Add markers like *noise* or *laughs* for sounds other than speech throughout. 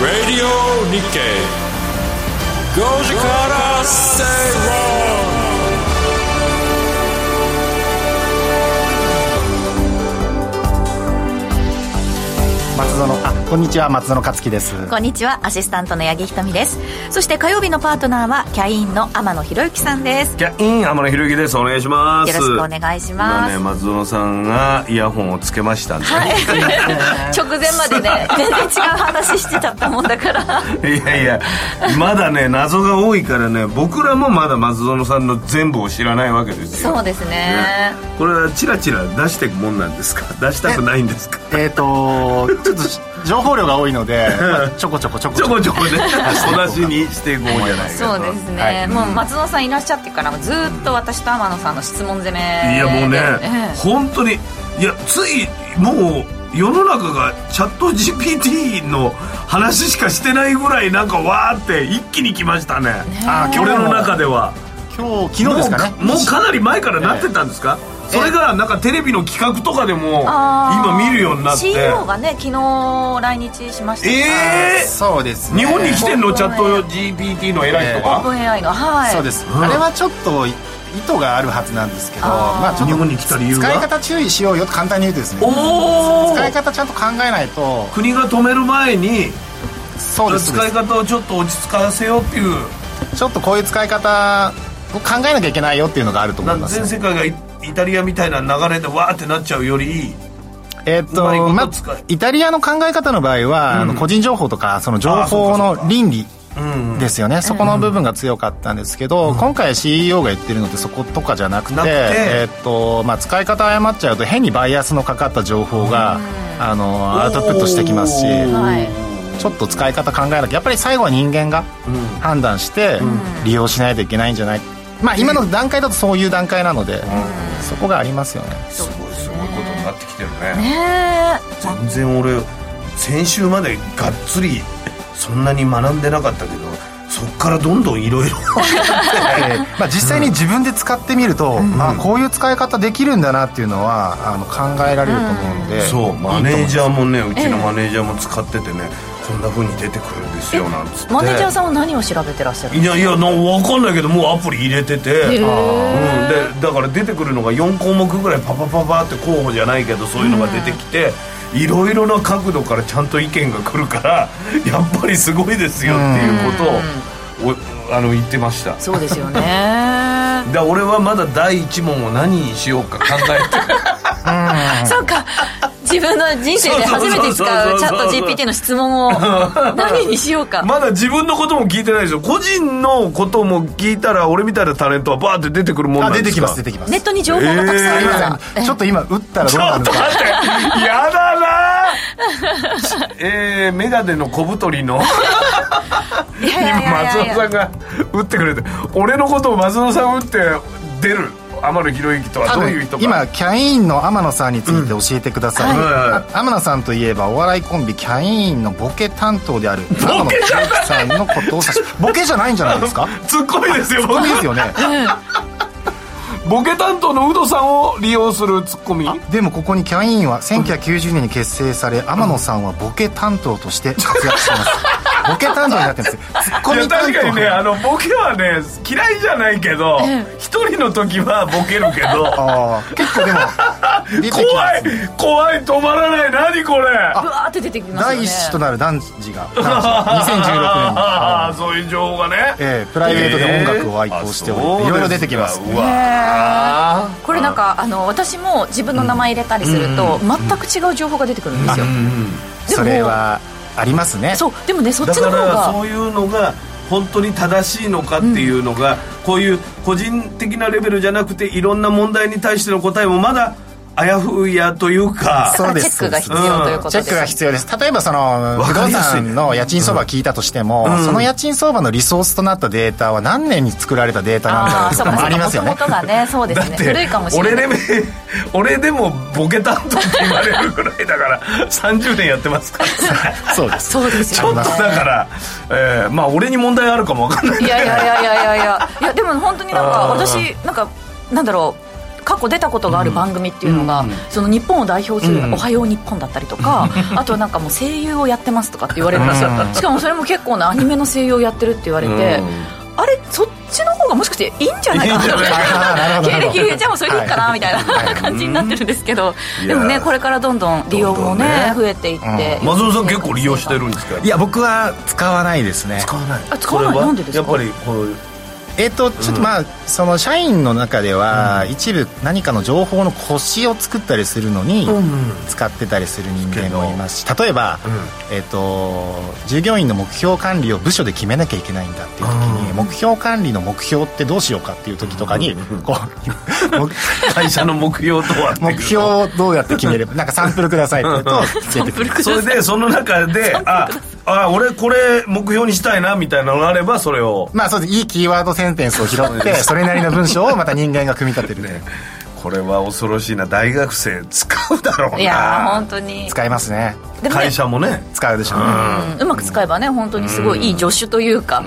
Radio Nikkei 5時から正論 松園。あこんにちは。松園克樹です。こんにちは。アシスタントの八木ひとみです。そして火曜日のパートナーはキャインの天野博之さんです。キャイン天野ひろゆきです。お願いします。よろしくお願いします。今ね松園さんがイヤホンをつけましたんで、はい。*laughs* 直前までね *laughs* 全然違う話してたったもんだから。い、やいやまだね謎が多いからね僕らもまだ松園さんの全部を知らないわけですよ。そうですね。これはチラチラ出していくもんなんですか？出したくないんですか？えっ、とちょっと情報量が多いので、*laughs* まあちょこちょこちょこちょこ。ちょこね。小出しにしていこうじゃないかと。そうですね、はい。もう松野さんいらっしゃってからずっと私と天野さんの質問攻めいやもうね、ええ。本当にいやついもう世の中がチャット GPT の話しかしてないぐらいなんかわーって一気に来ましたね。あ今日俺の中では。今日昨日ですかね。もうもうかなり前からなってたんですか、それがなんかテレビの企画とかでも今見るようになって。CEO がね昨日来日しましたええそうですね。日本に来てんの？チャット GPT の偉い人オーがプン AI のはい。そうです、うんあれはちょっと意図があるはずなんですけどまあちょっと日本に来た理由は？使い方注意しようよと簡単に言うとですねおお使い方ちゃんと考えないと。国が止める前にそうです。使い方をちょっと落ち着かせようっていう。ちょっとこういう使い方を考えなきゃいけないよっていうのがあると思います全世界がイイタリアみたいな流れでわーってなっちゃうよりえーっととまあイタリアの考え方の場合は、あの個人情報とかその情報の倫理うんですよね、そこの部分が強かったんですけど、今回 CEO が言ってるのってそことかじゃなくてえーっとまあ、使い方誤っちゃうと変にバイアスのかかった情報が、あのアウトプットしてきますしはい。ちょっと使い方考えなきゃやっぱり最後は人間が判断して利用しないといけないんじゃない、まあ今の段階だとそういう段階なので、そこがありますよね。すごいすごいことになってきてるね。ね全然俺先週までがっつりそんなに学んでなかったけどそっからどんどんいろいろえ。ーまあ、実際に自分で使ってみると、あこういう使い方できるんだなっていうのはあの考えられると思うので、そうマネージャーもねうちのマネージャーも使っててねこんな風に出てくるんですよなんつって。マネージャーさんは何を調べてらっしゃるいやいやな分かんないけどもうアプリ入れてて、うん、でだから出てくるのが4項目ぐらいパパパパって候補じゃないけどそういうのが出てきて、いろいろな角度からちゃんと意見が来るから *laughs* やっぱりすごいですよっていうことをおあの言ってました。そうですよね。*laughs* で俺はまだ第一問を何にしようか考えて自分の人生で初めて使うチャット GPT の質問を *laughs* 何にしようか。まだ自分のことも聞いてないですよ。個人のことも聞いたら俺みたいなタレントはバーって出てくるもんなあ出てきんですかます出てきます。ネットに情報がたくさんあるから、ちょっと今打ったらどうなるのか。ちょっと待ってやだな。えー、メガネの小太りの。今松尾さんが打ってくれて。俺のことを松尾さん打って出る？天野博之とは多どういう人今キャインの天野さんについて教えてください、うんはい。天野さんといえばお笑いコンビキャインのボケ担当である天野博之さんのことを指しボケじゃない。んじゃないですか？ツッコミですよボケですよね。*laughs* ボケ担当のウドさんを利用するツッコミ？でもここにキャインは1990年に結成され天野さんはボケ担当として活躍してますボケ担当になってるんですよ。ツッコいやミ担当。確かにねあのボケはね嫌いじゃないけど一人の時はボケるけど。ああ結構でも *laughs* 出てき怖いますね。怖い止まらない何これ。ブワーって出てきます第一子となる男児が *laughs* 男児が。2016年にああそういう情報がね。ええプライベートで音楽を愛好しており、えーいろいろ出てきますうわこれなんかあの私も自分の名前入れたりすると全く違う情報が出てくるんですよ、でもそれはありますね。そうでもねそっちの方が。らそういうのが本当に正しいのかっていうのが、こういう個人的なレベルじゃなくていろんな問題に対しての答えもまだあやふやというかそうです。チェックが必要ということです、チェックが必要です。例えばその不動産の家賃相場聞いたとしても、その家賃相場のリソースとなったデータは何年に作られたデータなんだろああそうとか。もありますよね。元々がねそうですね。古いかもしれない。俺レベル俺でもボケ担当って言われるぐらいだから30年やってますから。*laughs* そうです。そうですよちょっとだから、えーまあ俺に問題あるかもわかんない。いやいやいやいやいや。いやいやでも本当になんか私なんかなんだろう過去出たことがある番組っていうのが、その日本を代表する「おはよう日本」だったりとか、あとなんかもう声優をやってますとかって言われるんですよ、しかもそれも結構なアニメの声優をやってるって言われて、あれそっちの方がもしかしていいんじゃないかな経歴じゃあもうそれでいいかなみたいな感じになってるんですけどでもねこれからどんどん利用もね増えていって。松尾さん結構利用してるんですか？いや僕は使わないですね。使わない。あ使わない？なんでですか？やっぱりこうえっ、とちょっとまあ、その社員の中では、一部何かの情報の腰を作ったりするのに使ってたりする人間もいますし例えば、えっ、と従業員の目標管理を部署で決めなきゃいけないんだっていう時に、目標管理の目標ってどうしようかっていう時とかに、こう会社の目標とは目標をどうやって決めればなんかサンプルくださいって言うと出てくるそれでその中でああ俺これ目標にしたいなみたいなのがあればそれを。まあそうです。いいキーワードセンテンスを拾って *laughs* それなりの文章をまた人間が組み立てる、ね、これは恐ろしいな。大学生使うだろうな。いや本当に。使いますね。でもね会社もね。使うでしょ。うね、うん。うまく使えばね本当にすごいいい助手というか、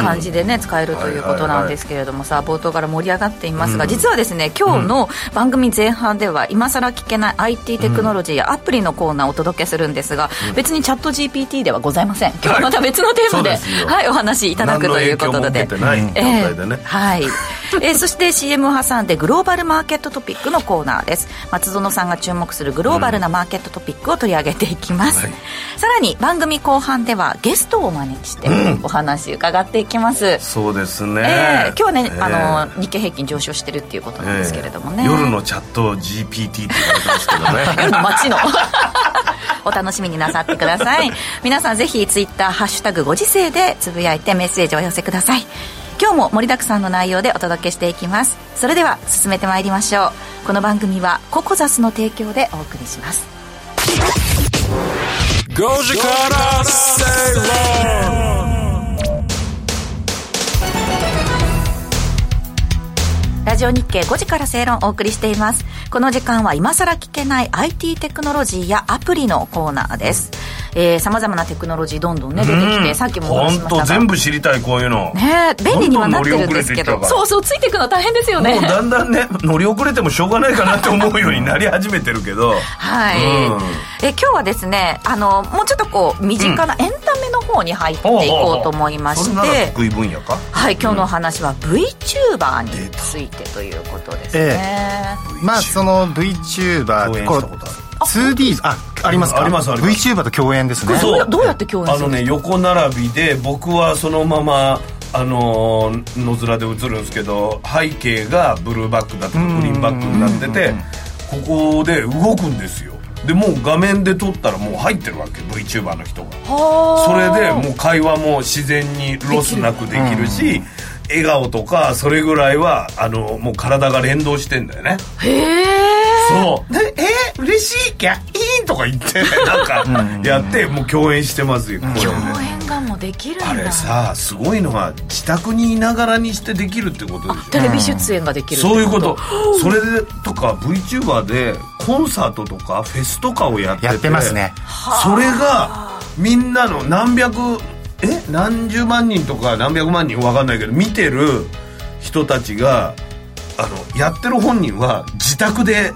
感じでね使えるということなんですけれどもさ冒頭から盛り上がっていますが、実はですね今日の番組前半では今更聞けない IT テクノロジーやアプリのコーナーをお届けするんですが、別にチャット GPT ではございません。今日はまた別のテーマで,、はい。お話しいただくということで。何の影響も受けてない状態でね。えーはい、えーそして CM を挟んでグローバルマーケットトピックのコーナーです。松園さんが注目するグローバルなマーケットトピックを取り上げていきます、はい。さらに番組後半ではゲストをお招きしてお話伺っていきます、そうですね、えー今日はね、えー。あの日経平均上昇してるっていうことなんですけれどもね、えー。夜のチャット GPT って言われてますけどね。*laughs* 夜の街の。*laughs* お楽しみになさってください。皆さんぜひツイッターハッシュタグご時世」でつぶやいてメッセージをお寄せください今日も盛りだくさんの内容でお届けしていきます。それでは進めてまいりましょう。この番組はココザスの提供でお送りします。5時から正論ラジオ日経5時から正論をお送りしています。この時間は今更聞けない IT テクノロジーやアプリのコーナーです。さまざまなテクノロジーどんどんね出てきて、さっきもお話ししましたが。本当全部知りたいこういうの。ね便利にはなってるんですけどそうそうついていくの大変ですよね。もうだんだんね乗り遅れてもしょうがないかなって思うようになり始めてるけど。はい、うん。え今日はですねあのもうちょっとこう身近なエンタメの方に入っていこうと思いまして、それなら得意分野か？はい今日のお話は VTuber についてということですね、まあその VTuber 共演こうしたことある 2D あありますか？ありますあります。VTuber と共演ですね。これどう。どうやって共演あのするんですか？ね横並びで僕はそのままあのー野面で映るんですけど背景がブルーバックだとかグリーンバックになっててここで動くんですよ。でもう画面で撮ったらもう入ってるわけ VTuber の人が。それでもう会話も自然にロスなくできるし笑顔とかそれぐらいはあのもう体が連動してんだよね。へえそう。でえー、嬉しい？キャイーンとか言って *laughs* なんかやってもう共演してますよこれで共演がもうできるんだ。あれさすごいのは自宅にいながらにしてできるってことでしょテレビ出演ができるってそういうこと。それでとか VTuber でコンサートとかフェスとかをやっててやってますね。それがみんなの何百え？何十万人とか何百万人？わかんないけど見てる人たちがあのやってる本人は自宅でやる。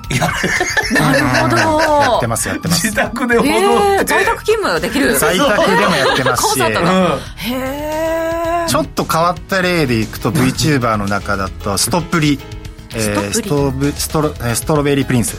なるほど。やってますやってます。自宅で踊って、在宅勤務できる。在宅でもやってますし。うん。へえちょっと変わった例でいくと VTuber の中だとストップリ、えースストトブストロえーストロベリープリンス。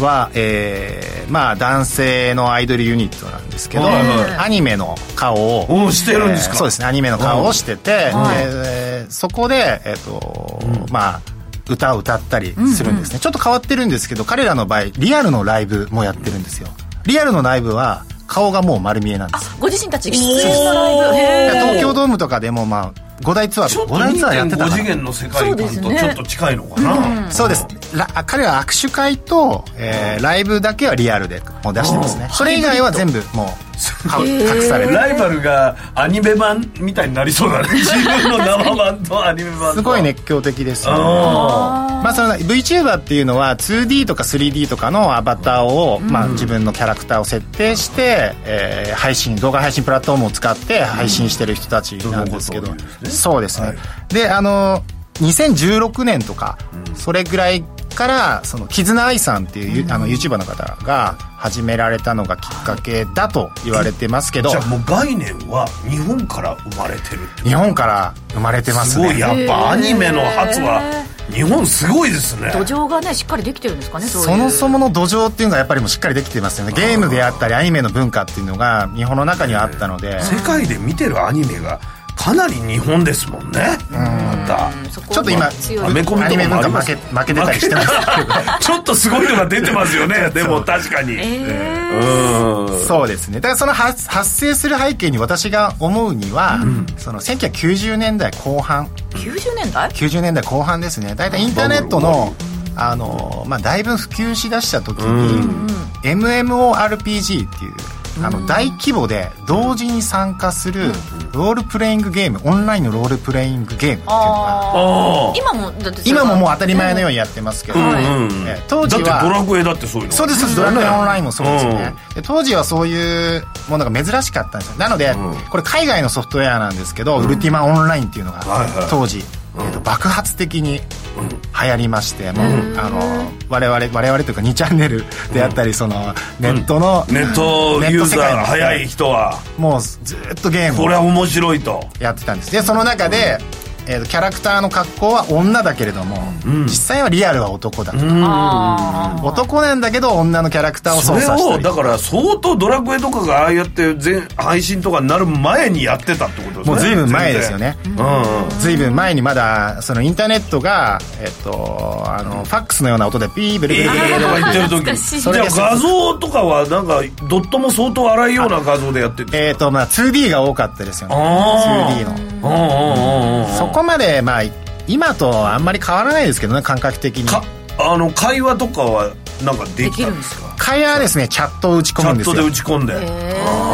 は、えーまあ男性のアイドルユニットなんですけど、はいはい。アニメの顔を。おしてるんですか？えーそうですね。アニメの顔をしてて、はい。えーそこで、えーとまあ歌を歌ったりするんですね、ちょっと変わってるんですけど彼らの場合リアルのライブもやってるんですよ。リアルのライブは顔がもう丸見えなんですご自身たち出演のライブ。へえ東京ドームとかでもまあ5大ツアーちょっと5大ツアーやってた2.5かな次元の世界観とそうですね。ちょっと近いのかな、そうです。ら彼は握手会と、えーライブだけはリアルでもう出してますね。それ以外は全部もうか隠される。ライバルがアニメ版みたいになりそうだね。*laughs* 自分の生版とアニメ版とすごい熱狂的ですよね。あまあ、その VTuber っていうのは 2D とか 3D とかのアバターを、まあ、自分のキャラクターを設定して、えー配信動画配信プラットフォームを使って配信してる人たちなんですけど、うんそうですね、はい。であの2016年とか、それぐらいからその絆愛さんっていう、あの YouTuber の方が始められたのがきっかけだと言われてますけどじゃあもう概念は日本から生まれてるって日本から生まれてますね。すごい。やっぱアニメの発は日本すごいですね。土壌がねしっかりできてるんですかねそういう。そもそもの土壌っていうのがやっぱりもうしっかりできてますよね。ゲームであったりアニメの文化っていうのが日本の中にはあったので。世界で見てるアニメがかなり日本ですもんね。また。ちょっと今アメコミとアニメかも負け負けてたりしてますけど。*laughs* ちょっとすごいのが出てますよね。*laughs* でも確かに。えうん。そうですね。だからその発発生する背景に私が思うには、その1990年代後半。ー、90年代90年代後半ですね。大体インターネットのあの、まあ、だいぶ普及しだした時に、MMORPG っていうあの大規模で同時に参加するロールプレイングゲームオンラインのロールプレイングゲームっていうのが今もだってそれ今はももう当たり前のようにやってますけど、あうん。え当時だってドラはクエだってそういうのそうですそうです。ドラクエオンラインもそうですよね、で当時はそういうものが珍しかったんですよ。なので、これ海外のソフトウェアなんですけど、ウルティマオンラインっていうのがはいはい。当時、えーと爆発的に流行りまして、もうあの我々我々というか2チャンネルであったり、そのネットの、ネットユーザーが早い人は。もうずっとゲームをこれは面白いと。やってたんです。でその中で、えーとキャラクターの格好は女だけれども、実際はリアルは男だと、あ男なんだけど女のキャラクターをそれ操作したり。をだから相当ドラクエとかがああやって全配信とかになる前にやってたってことですね。もう随分前ですよね。うんずいぶん前にまだそのインターネットが、えっと、あのファックスのような音でピーブルブルブルとか言ってる時懐かしいじゃあ画像とかはなんかドットも相当荒いような画像でやってるえっとまあ 2D が多かったですよねあ 2D のうんうんうんうんそこまでまあ今とあんまり変わらないですけどね感覚的に。かあの会話とかはなんかできたんですか？会話はですねチャットを打ちチャットで込むんですよ。打ち込んで。チ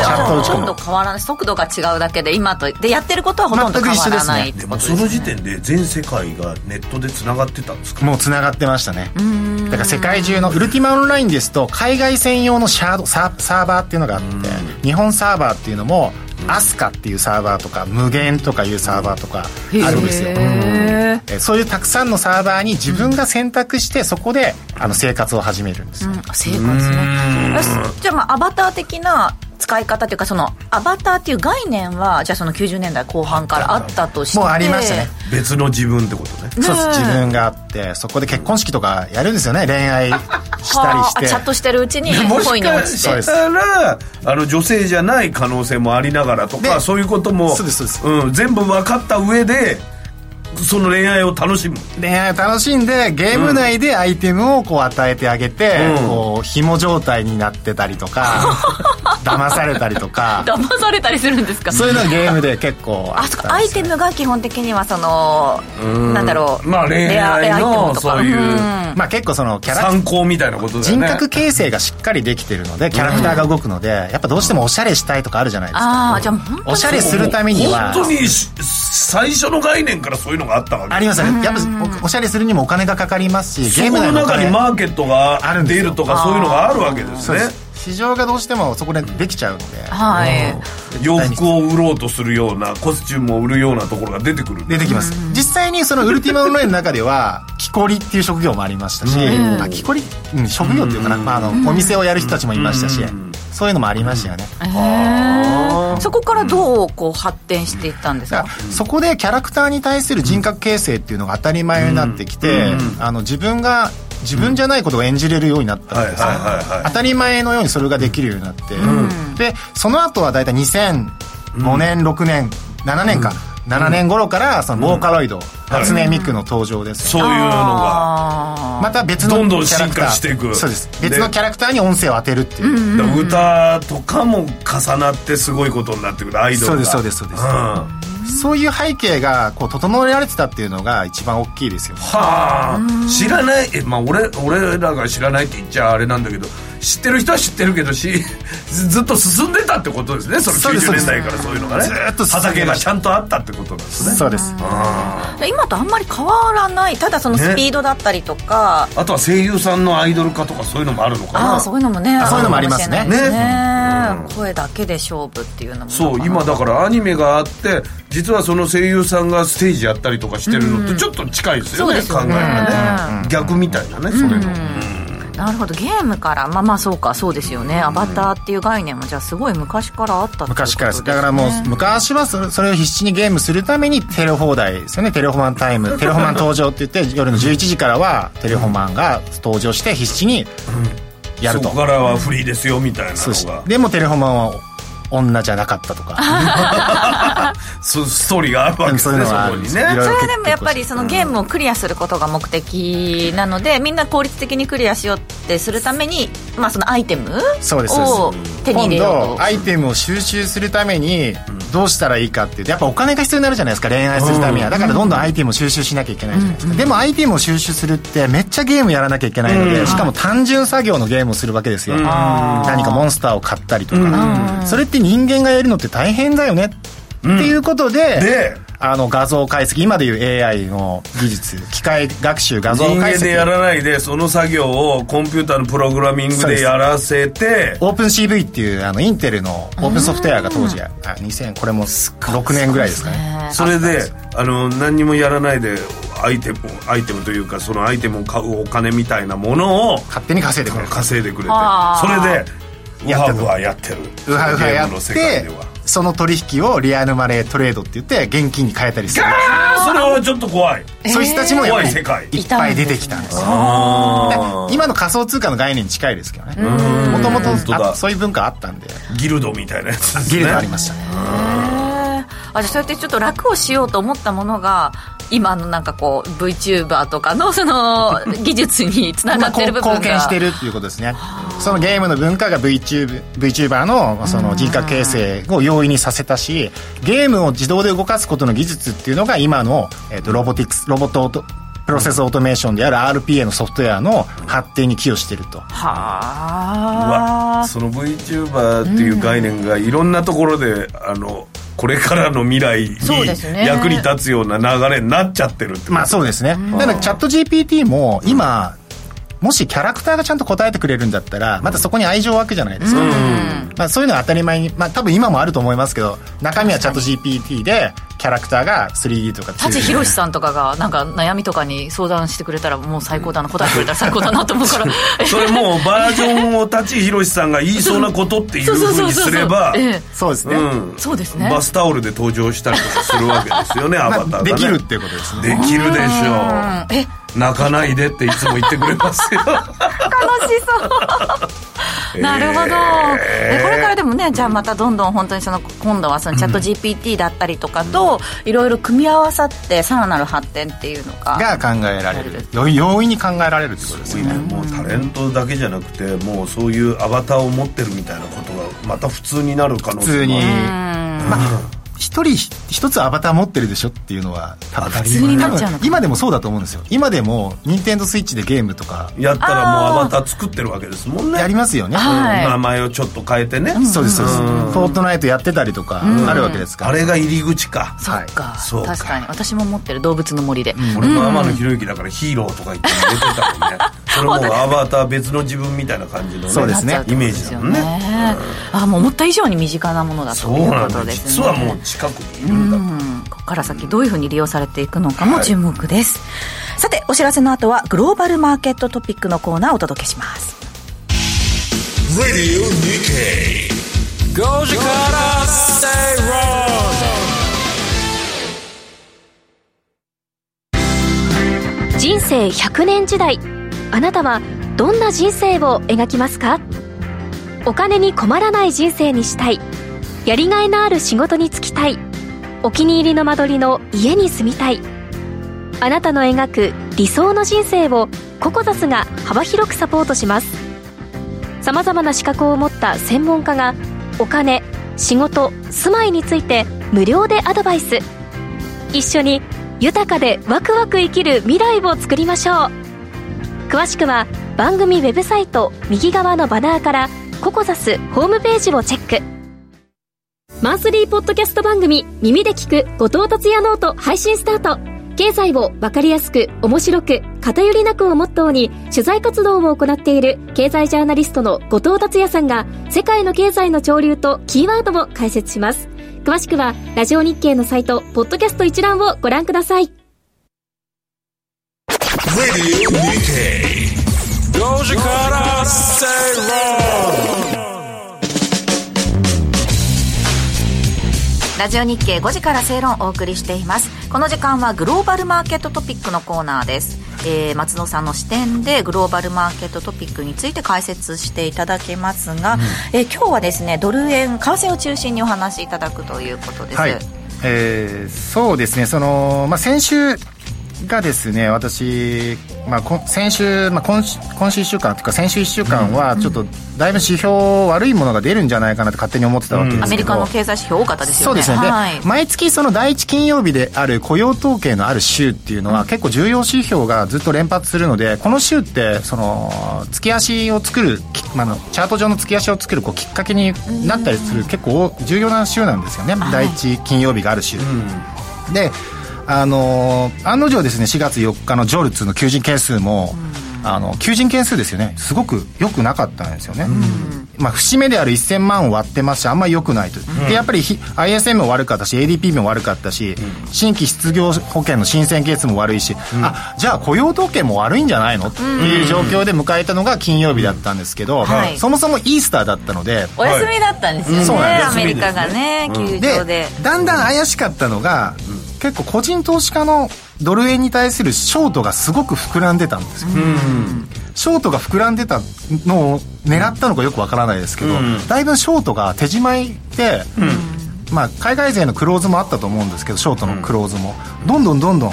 ャット打ち込むほとんど変わらない。速度が違うだけで今とでやってることはほとんど変わらないってでことですもその時点で全世界がネットでつながってたんですか？もうつながってましたね。だから世界中のウルティマオンラインですと海外専用のシャードサーサーバーっていうのがあって日本サーバーっていうのもアスカっていうサーバーとか無限とかいうサーバーとかあるんですよ。へえーそういうたくさんのサーバーに自分が選択してそこであの生活を始めるんですよ、ー生活ね。じゃあまあアバター的な使い方というかそのアバターっていう概念はじゃあその90年代後半からあったとして。もうありましたね。別の自分ってことね。そうです自分があってそこで結婚式とかやるんですよね。恋愛したりしはあてチャットしてるうちにもし恋に落ちかしててたらあの女性じゃない可能性もありながらとかでそういうこともそうですそうです。ん、全部分かった上でその恋愛を楽しむ。恋愛を楽しんでゲーム内でアイテムをこう与えてあげて、うん。こう紐状態になってたりとか *laughs* 騙されたりとか。騙されたりするんですか？そういうのがゲームで結構ああそこアイテムが基本的にはそのなんだろう。まあ恋愛のそういうん。まあ結構そのキャラ参考みたいなことだよね。人格形成がしっかりできてるのでキャラクターが動くので、やっぱどうしてもおしゃれしたいとかあるじゃないですか。ああじゃあおしゃれするためには。本当にし最初の概念からそういうのがあったわけ。ありますよね。やっぱおおしゃれするにもお金がかかりますしゲームの中にマーケットがあるんですよ。出るとかそういうのがあるわけですねそうです。市場がどうしてもそこでできちゃうので。はい。洋服を売ろうとするようなコスチュームを売るようなところが出てくる出てきます。実際にそのウルティマオンラインの中では木こりっていう職業もありましたし、あ木こり、うん、職業っていうかな、まあ、あのお店をやる人たちもいましたし、そういうのもありましたよね、そこからどうこう発展していったんですか？そこでキャラクターに対する人格形成っていうのが当たり前になってきて、あの自分が自分じゃないことを演じれるようになったんですよ、はいはいはいはい。当たり前のようにそれができるようになって、でその後は大体2005年、6年7年か、7年頃からそのボーカロイド、初音ミクの登場です。よ、そういうのが。あまた別のどんどんキャラクター。進化していくそうです。で別のキャラクターに音声を当てるっていう、歌とかも重なってすごいことになってくるアイドルが。そうですそうですそうです。ん。そういう背景がこう整えられてたっていうのが一番大きいですよね。はあ。知らない。えまあ俺俺らが知らないって言っちゃあれなんだけど知ってる人は知ってるけどし *laughs* ずっと進んでたってことですね。その90年代からそういうのがね。ずっと畑がちゃんとあったってことなんですね。そうです。今とあんまり変わらない。ただそのスピードだったりとか、あとは声優さんのアイドル化とかそういうのもあるのかな。ああそういうのもねそういうのもありますね。ね。ね。声だけで勝負っていうのもそう今だからアニメがあって実はその声優さんがステージやったりとかしてるのってちょっと近いですよね、そうですよね。考えがね。逆みたいなね、それの、なるほど。ゲームから。まあまあそうか。そうですよね、アバターっていう概念もじゃあすごい昔からあったってこと昔から。ですねだからもう昔はそれを必死にゲームするためにテレ放題ですよねテレホマンタイム *laughs* テレホマン登場って言って夜の11時からはテレホマンが登場して必死にやると。そこからはフリーですよみたいなそうしのがでもテレホマンは女じゃなかったとか。*laughs* そうストーリーがあるわけですそういうねのがあるんですそれでもやっぱりそのゲームをクリアすることが目的なのでみんな効率的にクリアしようってするために、まあ、そのアイテムそうですを手に入れ今ようと。度アイテムを収集するためにどうしたらいいかっていうとやっぱお金が必要になるじゃないですか恋愛するためには。だからどんどんアイテムを収集しなきゃいけないじゃないですか。でもアイテムを収集するってめっちゃゲームやらなきゃいけないのでしかも単純作業のゲームをするわけですよ。何かモンスターを買ったりとか。それって人間がやるのって大変だよねっていうことでであの画像解析。今でいう AI の技術。機械学習画像人解析。間でやらないでその作業をコンピューターのプログラミングでやらせてオープン CV っていうあのインテルのオープンソフトウェアが当時あ2000これも6年ぐらいですかね。それであの何にもやらないでアイテムアイテムというかそのアイテムを買うお金みたいなものを勝手に稼いでくれる稼いでくれて。それでうやってるわうわやってる。うはうはやゲームのっ世界てではその取引をリアルマネートレードって言って現金に変えたりする。それはちょっと怖い。そういう人たちもやっぱり怖い世界。いっぱい出てきたんです。よあ今の仮想通貨の概念に近いですけどね。もともとそういう文化あったんで。ーギルドみたいなやつですね。ギルドありましたねあじゃあそうやってちょっと楽をしようと思ったものが今のなんかこう VTuber とかのその *laughs* 技術につながってる部分が。貢献してるっていうことですね。そのゲームの文化が VTuber, VTuber のその人格形成を容易にさせたしゲームを自動で動かすことの技術っていうのが今の、えー、とロボティクスロボットオートプロセスオートメーションである RPA のソフトウェアの発展に寄与してると。はあ。その VTuber っていう概念がいろんなところであのこれからの未来に役に立つような流れになっちゃってるってこと。まあそうですね。だからチャット GPT も今もしキャラクターがちゃんと答えてくれるんだったらまたそこに愛情湧くじゃないですか、まあ、そういうのは当たり前に、まあ、多分今もあると思いますけど中身はチャット GPT でキャラクターが 3D とか舘ひろしさんとかがなんか悩みとかに相談してくれたらもう最高だな答えてくれたら最高だなと思うから。*laughs* それもうバージョンを舘ひろしさんが言いそうなことっていうふうにすればええ。そうですね、うん。そうですね。バスタオルで登場したりとかするわけですよね *laughs* アバターまあ、がね。できるっていうことですね。できるでしょう。ん。えう泣かないでっていつも言ってくれますよ。*laughs* 楽しそう。なるほど、えこれからでもねじゃあまたどんどん本当にその今度はそのチャット GPT だったりとかといろいろ組み合わさってさらなる発展っていうのがが考えられる。よ容易に考えられるってことですよね。もうタレントだけじゃなくてもうそういうアバターを持ってるみたいなことがまた普通になる可能性普通に。もあるまあ一人一つアバター持ってるでしょっていうのは多分普通になっちゃうのか多分今でもそうだと思うんですよ。今でも任天堂スイッチでゲームとかやったらもうアバター作ってるわけですもんね。やりますよね、はい。名前をちょっと変えてね。そうですそうです、フォートナイトやってたりとかあるわけですから、あれが入り口か。そっか,、そうか。確かに。私も持ってる動物の森で、俺も天野ひろゆきだからヒーローとか言って出てたもんね *laughs* それもうアバター別の自分みたいな感じのねそうですね。イメージだもんね。あもう思った以上に身近なものだということです。ね。実はもう近くにいるんだうん。ここから先どういうふうに利用されていくのかも注目です、さてお知らせの後はグローバルマーケットトピックのコーナーをお届けします.人生100年時代あなたはどんな人生を描きますか？お金に困らない人生にしたい。やりがいのある仕事に就きたい。お気に入りの間取りの家に住みたい。あなたの描く理想の人生をココザスが幅広くサポートします。さまざまな資格を持った専門家がお金仕事住まいについて無料でアドバイス。一緒に豊かでワクワク生きる未来を作りましょう。詳しくは番組ウェブサイト右側のバナーからココザスホームページをチェック。マンスリーポッドキャスト番組耳で聞く後藤達也ノート配信スタート。経済をわかりやすく面白く偏りなくをモットーに取材活動を行っている経済ジャーナリストの後藤達也さんが世界の経済の潮流とキーワードを解説します。詳しくはラジオ日経のサイトポッドキャスト一覧をご覧ください。ラジオ日経5時から正論をお送りしています。この時間はグローバルマーケットトピックのコーナーです、えー松野さんの視点でグローバルマーケットトピックについて解説していただけますが、えー今日はですねドル円為替を中心にお話しいただくということです、はい、えーそうですね。その、まあ、先週がですね私、まあ、こ先週、まあ、今週今週1週間というか先週1週間はちょっとだいぶ指標悪いものが出るんじゃないかなと勝手に思ってたわけですけど、アメリカの経済指標多かったですよね。そうですね、はい。で毎月その第一金曜日である雇用統計のある週っていうのは結構重要指標がずっと連発するのでこの週ってその月足を作るきまあチャート上の月足を作るこうきっかけになったりする結構重要な週なんですよね、第一金曜日がある週、であのー案の定ですね4月4日のジョルツの求人件数も、あの求人件数ですよね。すごく良くなかったんですよね、まあ、節目である1000万を割ってますしあんまり良くないと、でやっぱりひ ISM も悪かったし ADP も悪かったし、新規失業保険の申請件数も悪いし、あじゃあ雇用統計も悪いんじゃないの？っていう状況で迎えたのが金曜日だったんですけど、はい。そもそもイースターだったので。お休みだったんですよね、そうなんです。アメリカがね、休場で。でだんだん怪しかったのが、結構個人投資家のドル円に対するショートがすごく膨らんでたんですよ、ショートが膨らんでたのを狙ったのかよくわからないですけど、だいぶショートが手締まいで、まあ、海外勢のクローズもあったと思うんですけどショートのクローズも、どんどんどんどん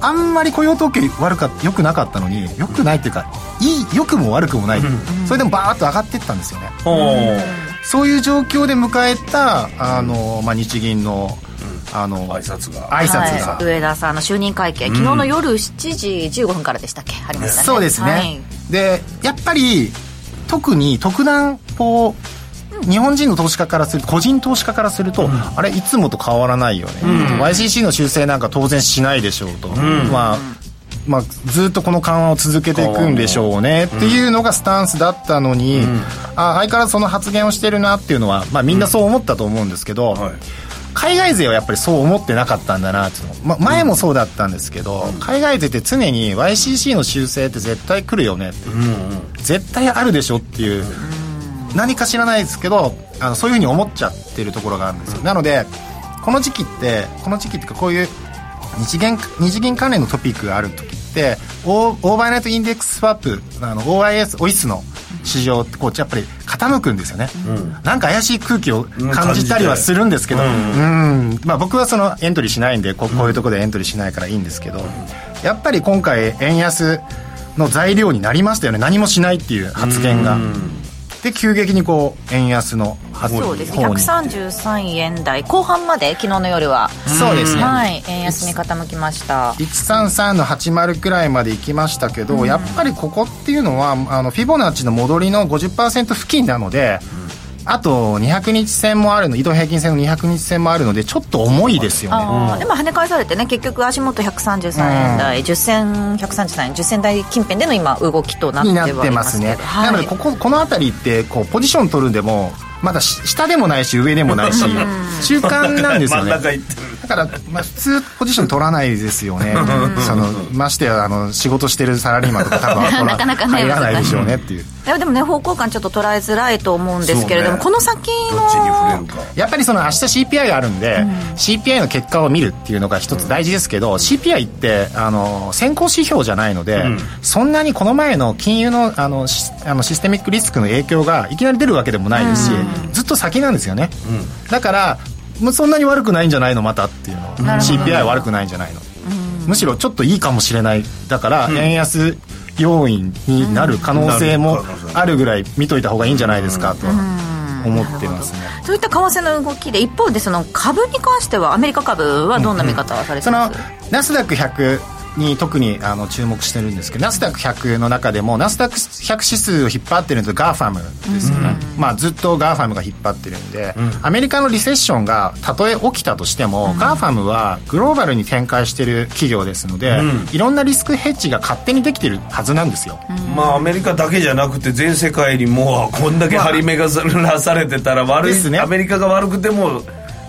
あんまり雇用統計悪か良くなかったのに良くないっていうかいい良くも悪くもない、それでもバーッと上がっていったんですよね、そういう状況で迎えたあの、まあ、日銀のあの挨拶が。挨拶が、はい、上田さんの就任会見、昨日の夜7時15分からでしたっけ？ありましたね。そうですね、はい。でやっぱり特に特段こう日本人の投資家からすると個人投資家からすると、あれいつもと変わらないよね、YCC の修正なんか当然しないでしょうと、まあまあ、ずっとこの緩和を続けていくんでしょうね。っていうのがスタンスだったのに、あ相変わらずその発言をしてるなっていうのは、まあ、みんなそう思ったと思うんですけど、はい海外勢はやっぱりそう思ってなかったんだなっていうの、ま、前もそうだったんですけど、海外勢って常に YCC の修正って絶対来るよねって、絶対あるでしょっていう、何か知らないですけどあのそういうふうに思っちゃってるところがあるんですよ。なのでこの時期ってこの時期っていうかこういう日銀日銀関連のトピックがある時ってオーオーバーナイトインデックススワップあの OIS オイスの市場ってこうやっぱり傾くんですよね、なんか怪しい空気を感じたりはするんですけど、うん。まあ、僕はそのエントリーしないんでここういうところでエントリーしないからいいんですけど、やっぱり今回円安の材料になりましたよね。何もしないっていう発言が、で急激にこう円安の発そうですね。方に。133円台後半まで昨日の夜は。そうですね、はい。円安に傾きました。133の80くらいまで行きましたけど、やっぱりここっていうのはあのフィボナッチの戻りの50%付近なので、あと200日線もあるの移動平均線の200日線もあるのでちょっと重いですよね。あーでも跳ね返されてね結局足元133円台、10銭133円10銭台近辺での今動きとなってますね、はい。なのでこここの辺りってこうポジション取るんでもまだし下でもないし上でもないし中間なんですよ *laughs* 真んね中行ってるだから、まあ、普通ポジション取らないですよね。そのましてやあの仕事してるサラリーマンとか多分取ら *laughs* なかなかね入らないでしょうねっていう。いやでもね方向感ちょっと捉えづらいと思うんですけれども、ねこの先のやっぱりその明日 CPI があるんで、CPI の結果を見るっていうのが一つ大事ですけど、CPI ってあの先行指標じゃないので、そんなにこの前の金融のあのシあのシステミックリスクの影響がいきなり出るわけでもないですし、ずっと先なんですよね、だからもうそんなに悪くないんじゃないの？またっていうの。CPI 悪くないんじゃないの、むしろちょっといいかもしれない。だから円安要因になる可能性もあるぐらい見といた方がいいんじゃないですかとは思ってます。ね、そういった為替の動きで一方でその株に関してはアメリカ株はどんな見方をされてそのます、ナスダック100に特にあの注目してるんですけどナスダック100の中でもナスダック100指数を引っ張ってるのと GAFAM ですよね、まあ、ずっと GAFAM が引っ張ってるんで、アメリカのリセッションがたとえ起きたとしても、 GAFAM はグローバルに展開してる企業ですので、いろんなリスクヘッジが勝手にできてるはずなんですよ、まあアメリカだけじゃなくて全世界にもうこんだけ張り目がなされてたら悪い、ですね。アメリカが悪くても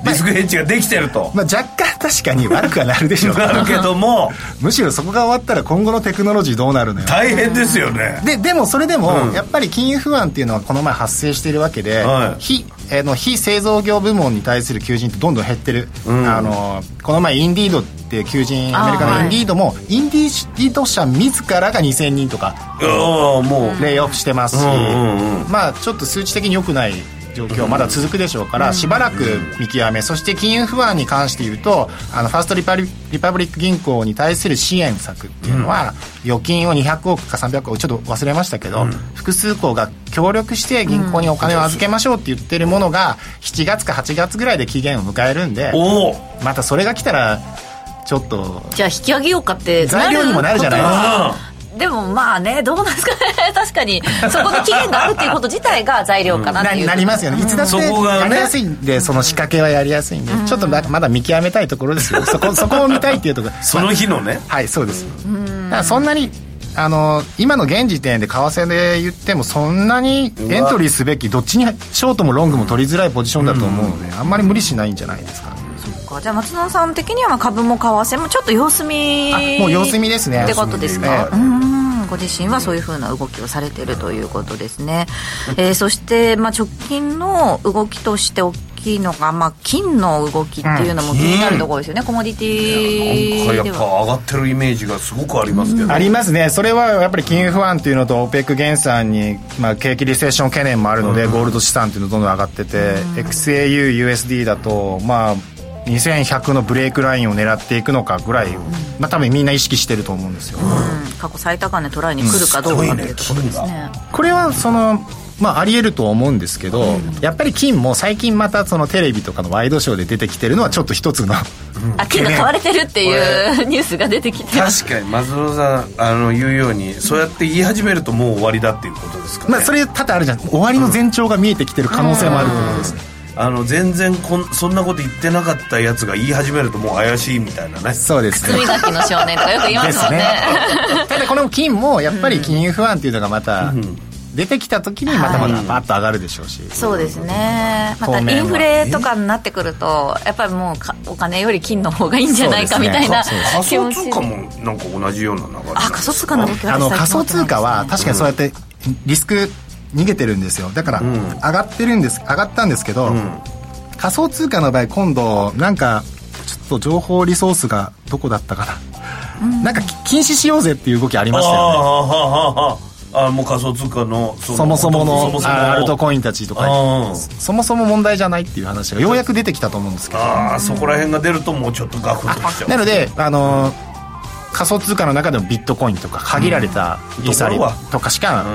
リスクヘッジができてると、まあ、若干確かに悪くはなるでしょう。なるけども *laughs* むしろそこが終わったら今後のテクノロジーどうなるのよ。大変ですよね。ででもそれでも、うん。やっぱり金融不安っていうのはこの前発生しているわけで、はい。非えーの非製造業部門に対する求人ってどんどん減ってる、あのこの前インディードっていう求人アメリカのインディードも、インディード社自らが2000人とかもう。レイオフしてますし、うんうん。まあちょっと数値的に良くない状況まだ続くでしょうから、しばらく見極めそして金融不安に関して言うとあのファーストリパリリパブリック銀行に対する支援策っていうのは、預金を200億か300億ちょっと忘れましたけど、複数行が協力して銀行にお金を預けましょうって言ってるものが7月か8月ぐらいで期限を迎えるんでまたそれが来たらちょっとじゃあ引き上げようかって材料にもなるじゃないですか。あでもまあねどうなんですかね。*laughs* 確かに。そこの期限があるっていうこと自体が材料かなっていう、ななりますよね。いつだってそこがね。やりやすいんでその仕掛けはやりやすいんで、ちょっとままだ見極めたいところですよ。そこ *laughs* そこを見たいっていうところ。その日のね。はいそうです。だからそんなにあの今の現時点で為替で言ってもそんなにエントリーすべきどっちにショートもロングも取りづらいポジションだと思うので、あんまり無理しないんじゃないですか。ねそっか。じゃあ松野さん的にはまあ株も為替もちょっと様子見あもう様子見ですね。ってことですか、ええ。うんご自身はそういうふうな動きをされているということですね、えーそして、まあ、直近の動きとして大きいのが、まあ、金の動きっていうのも気になるところですよね、コモディテなんかやっぱィでは上がってるイメージがすごくありますけど、ありますね、それはやっぱり金融不安っていうのと、OPEC 減産に、まあ、景気リセッション懸念もあるので、ゴールド資産っていうのどんどん上がってて、XAU、USD だと、まあ、2100のブレイクラインを狙っていくのかぐらい、まあ、多分みんな意識してると思うんですよ。うん。過去最高値トライに来るかどうかっていうところですね,、これはそのまあ、ありえると思うんですけど、やっぱり金も最近またそのテレビとかのワイドショーで出てきてるのはちょっと一つのあ金が買われてるっていうニュースが出てきて確かに松野さんあの言うようにそうやって言い始めるともう終わりだっていうことですかね、まあそれ多々あるじゃん。終わりの前兆が見えてきてる可能性もあるってことですね、あの全然こんそんなこと言ってなかったやつが言い始めるともう怪しいみたいなね。そうですね。罪書きの少年とかよく言いますもんね。*laughs* ただこの金もやっぱり金融不安っていうのがまた出てきた時にまたまたバッと上がるでしょうし、そうですね。またインフレとかになってくるとやっぱりもうかお金より金の方がいいんじゃないかみたいなそうそう仮想通貨もなんか同じような流れ。あ仮想通貨の動きはあの私仮想通貨は確かにそうやってリスク逃げてるんですよ。だから上がってるんです上がったんですけど、仮想通貨の場合今度なんかちょっと情報リソースがどこだったかな、なんか禁止しようぜっていう動きありましたよね。ああはあはあはああもう仮想通貨のそのそもそものそもそもあアルトコインたちとかあそもそも問題じゃないっていう話がようやく出てきたと思うんですけど。ああそこら辺が出るともうちょっとガクンときちゃう。なので、あのー仮想通貨の中でもビットコインとか限られたイーサリとかしか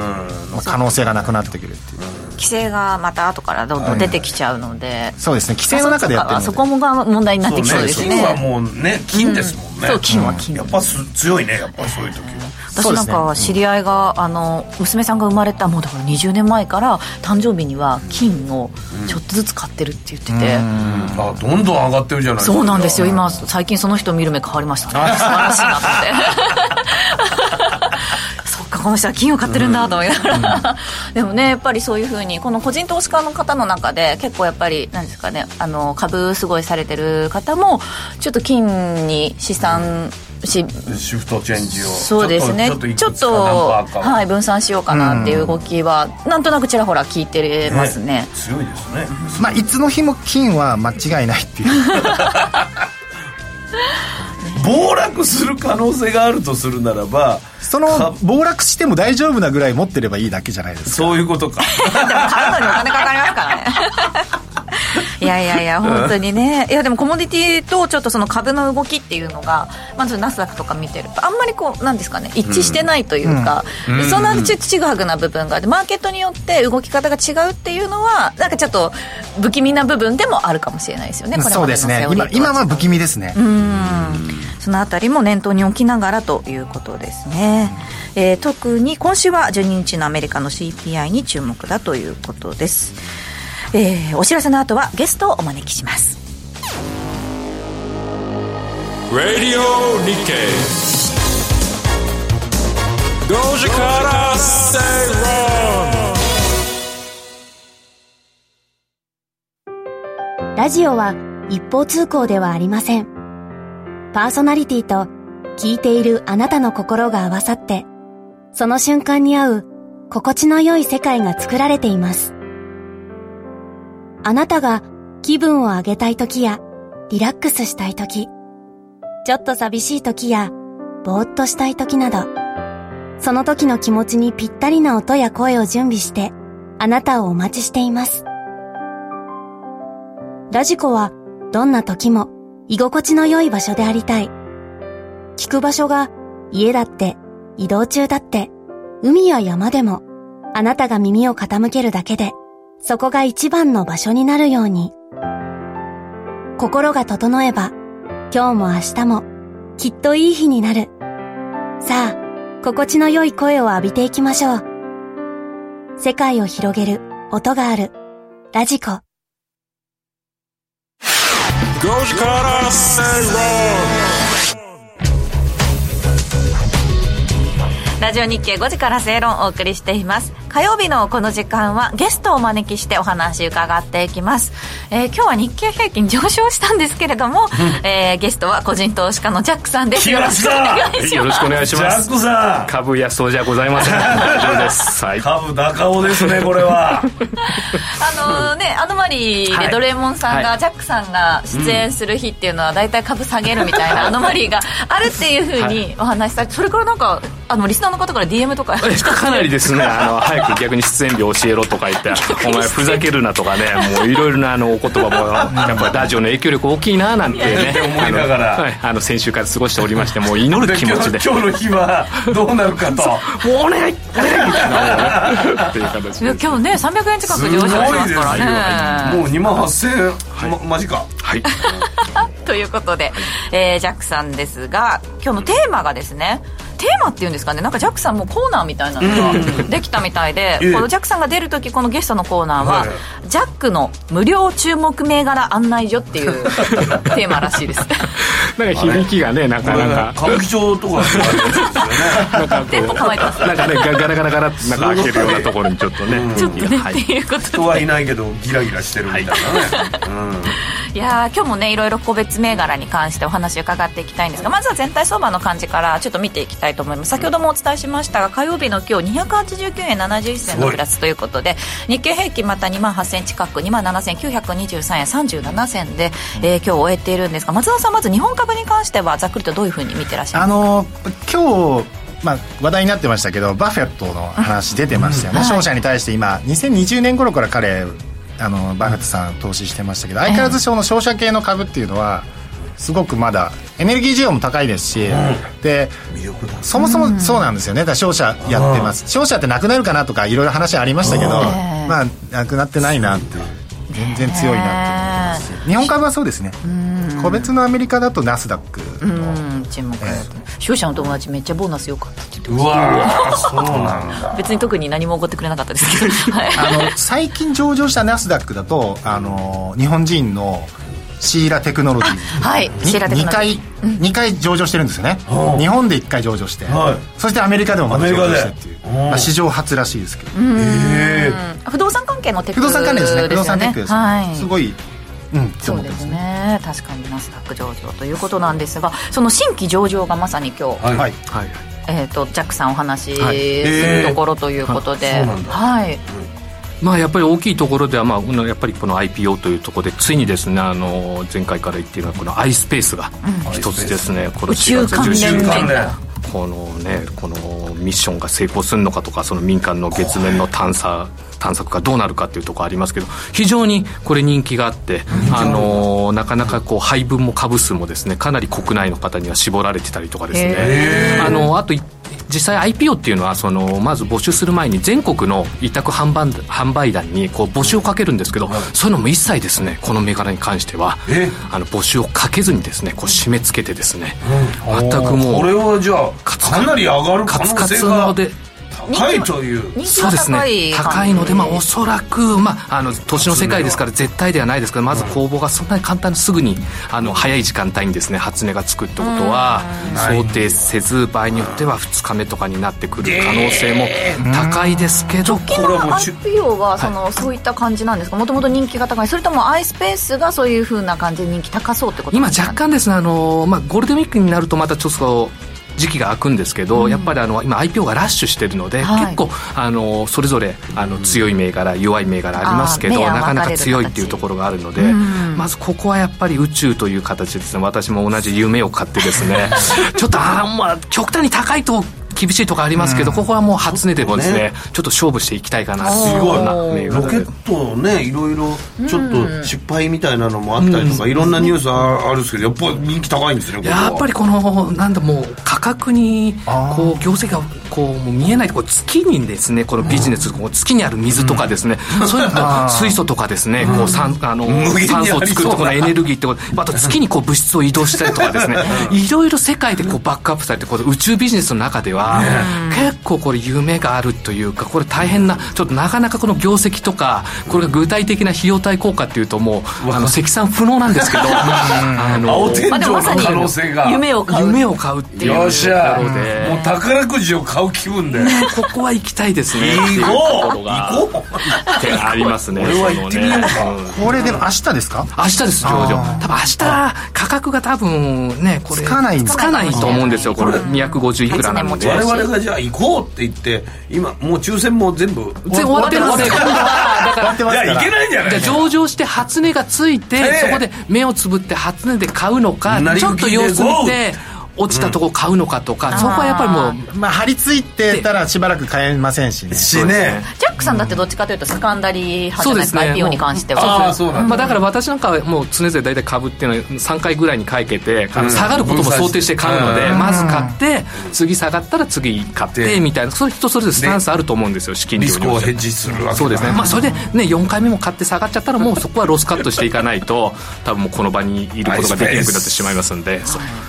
可能性がなくなってくるっていう。規制がまた後からどんどん出てきちゃうので、そうですね。規制の中でやってるので。そこもが問題になってきそうですね。金はもうね金ですもんね、そう金は金。やっぱす強いねやっぱそういう時は。私なんか知り合いがあの娘さんが生まれたもうだから20年前から誕生日には金をちょっとずつ買ってるって言ってて、あどんどん上がってるじゃないですか。そうなんですよ。今最近その人を見る目変わりましたね。*laughs* 素晴らしいなと思ってこの人は金を買ってるんだと思いながら、でもねやっぱりそういうふうにこの個人投資家の方の中で結構やっぱり何ですかねあの株すごいされてる方もちょっと金に資産しシフトチェンジをそうですね。ちょっとはい、分散しようかなっていう動きは、なんとなくちらほら聞いてますね強いですね。まあいつの日も金は間違いないっていう *laughs* 暴落する可能性があるとするならばその暴落しても大丈夫なぐらい持ってればいいだけじゃないですか。そういうことか。でも買うのにお金かかりますからねいやいやいや本当にね。いやでもコモディティとちょっとその株の動きっていうのがまずナスダックとか見てるとあんまりこうなんですかね一致してないというか、うん。うん、そんなちちぐはぐな部分があってマーケットによって動き方が違うっていうのはなんかちょっと不気味な部分でもあるかもしれないですよねそうですね。今今は不気味ですね。うん。そのあたりも念頭に置きながらということですね、えー、特に今週は12日のアメリカの CPI に注目だということですえー、お知らせの後はゲストをお招きします「Radio 日経」5時から正論ラジオは一方通行ではありません。パーソナリティと聞いているあなたの心が合わさってその瞬間に合う心地の良い世界が作られていますあなたが気分を上げたい時やリラックスしたい時、ちょっと寂しい時やぼーっとしたい時など、その時の気持ちにぴったりな音や声を準備してあなたをお待ちしています。ラジコはどんな時も居心地の良い場所でありたい。聞く場所が家だって移動中だって海や山でもあなたが耳を傾けるだけでそこが一番の場所になるように。心が整えば、今日も明日もきっといい日になる。さあ、心地の良い声を浴びていきましょう。世界を広げる音がある。ラジコ。5時から正論ラジオ日経5時から正論をお送りしています火曜日のこの時間はゲストをお招きしてお話伺っていきます、えー、今日は日経平均上昇したんですけれども、えー、ゲストは個人投資家のジャックさんです。よろしくお願いします。よろしくお願いします。ジャックさん。株安そうじゃございません。株高尾ですねこれは。*laughs* あのねアノマリーでドレーモンさんが、はい、ジャックさんが出演する日っていうのは大体株下げるみたいなアノマリーがあるっていうふうにお話しされてそれからなんかあのリスナーの方から DM とか *laughs* かなりですね。あの早く逆に出演日教えろとか言ってお前ふざけるなとかねもういろいろなあのお言葉もやっぱラジオの影響力大きいななんてね思いながら。はい、あの先週から過ごしておりましてもう祈る気持ちで。今日の日はどうなるかと。もうお願いお願いみたいなっていう形で今日ね300円近く上昇しますからね。もう2万8000円、ま、マジか。はい。*laughs* ということで、えー、ジャックさんですが今日のテーマがですねテーマっていうんですかね。なんかジャックさんもコーナーみたいなのができたみたいで、このジャックさんが出る時このゲストのコーナーは、ジャックの無料注目銘柄案内所っていう *laughs* テーマらしいです。なんか響きがねなかなか。歌舞伎町とか *laughs* なんか店舗構えてますなんかねガラガラガラってなんか開けるようなところにちょっとねちょっとね、っていうこと人はいないけどギラギラしてるみたいなね、い *laughs* や今日もねいろいろ個別銘柄に関してお話伺っていきたいんですがまずは全体相場の感じからちょっと見ていきたいと思います。先ほどもお伝えしましたが火曜日の今日289円71銭のプラスということで日経平均また2万8000近く2万7923円37銭で、えー、今日終えているんですが松田さんまず日本株に関してはざっくりとどういうふうに見てらっしゃいますか？あの今日まあ、話題になってましたけどバフェットの話出てましたよね、商社に対して今2020年頃から彼あのバフェットさん投資してましたけど相変わらずその商社系の株っていうのはすごくまだエネルギー需要も高いですし、でそもそもそうなんですよね。だ商社やってます。商社ってなくなるかなとかいろいろ話ありましたけど、まあなくなってないなって全然強いなって思います。日本株はそうですね。個別のアメリカだとナスダックの。注目、商社の友達めっちゃボーナスよかったって言ってました。うわそうなんだ。別に特に何も起こってくれなかったですけど、あの最近上場したナスダックだとあの日本人のシーラテクノロジー。はいシーラテクノロジー。2回、うん、2回上場してるんですよね、日本で1回上場して、はい、そしてアメリカでもまた上場してっていう。まあ、史上初らしいですけど。へえ。不動産関係のテック、不動産関連ですね。不動産テックです、はい、すごいうん、そうですね。確かにナスダック上場ということなんですがその新規上場がまさに今日、はい。はい。えーと、ジャックさんお話しするところということで、はい、まあ、やっぱり大きいところでは、まあ、やっぱりこの IPO というところでついにですねあの前回から言っているこの iSpace が一つですね、うん、この宇宙関連。このねこのミッションが成功するのかとかその民間の月面の探査探索がどうなるかっていうところありますけど非常にこれ人気があって、あのなかなかこう配分も株数もですねかなり国内の方には絞られてたりとかですね。あのあと実際 IPO っていうのはそのまず募集する前に全国の委託販売販売団にこう募集をかけるんですけど、はい、そういうのも一切ですねこの銘柄に関しては。あの募集をかけずにですねこう締め付けてですね、うん、全くもうこれはじゃあかなり上がる可能性が。カツカツので高いという。そうですね。高いのでまあおそらくまああの投資の世界ですから絶対ではないですけどまず公募がそんなに簡単にすぐにあの早い時間帯にですね初値がつくってことは想定せず場合によっては2日目とかになってくる可能性も高いですけど、直近の IPO がその、そういった感じなんですか？もともと人気が高い。それとも iSpace がそういうふうな感じで人気高そうってこと今若干ですねあの、まあ、ゴールデンウィークになるとまたちょっと時期が空くんですけど、うん、やっぱりあの今 IPO がラッシュしてるので、はい、結構あのそれぞれあの強い銘柄弱い銘柄ありますけどなかなか強いっていうところがあるので、うん、まずここはやっぱり宇宙という形ですね。私も同じ夢を買ってですね *laughs* ちょっとあまあ極端に高いと厳しいところありますけど、ここはもう初値でもですね、ちょっと勝負していきたいかなすごい。なロケットねいろいろちょっと失敗みたいなのもあったりとか、いろんなニュースあるんですけどやっぱり人気高いんですねやっぱりこのなんだもう価格にこう業績がこう見えないこう月にですねこのビジネス、こう月にある水とかですね、そういうの水素とかですね、こう酸あの酸素を作るところのエネルギーってことあと月にこう物質を移動したりとかですねいろいろ世界でこうバックアップされてこの宇宙ビジネスの中では結構これ夢があるというかこれ大変なちょっとなかなかこの業績とかこれが具体的な費用対効果っていうともうあの積算不能なんですけど *laughs* あの青天井の可能性が。夢を買う。夢を買う。っていうよっしゃ。もう宝くじを買う気分で。ここは行きたいですね。行こう。行こう。ってありますねこれは行ってみようか。これでも明日ですか？明日です上場。多分明日価格が多分ねこれつかないつかないと思うんですよこれ。250い。くらなので我々がじゃあ行こうって言って今もう抽選も全部全部終わってるので今度はだから。じゃあいけないんじゃない。じゃ上場して初値がついて、そこで目をつぶって初値で買うのかちょっと様子見て落ちたとこ買うのかとか、うん、そこはやっぱりもうまあ張り付いてたらしばらく買えませんしね。しね。ジャックさんだってどっちかというとセカンダリー派じゃないですか、ね、IPO に関しては。あそうなんまあ、だから私なんかはもう常々大体株っていうのは3回ぐらいに買いけて、うん、下がることも想定して買うので、まず買って次下がったら次買ってみたいなそれ人それぞれスタンスあると思うんですよ資金リスクをヘッジするわけそうですね。まあそれでね4回目も買って下がっちゃったらもう *laughs* そこはロスカットしていかないと多分もうこの場にいることができなくなってしまいますんで。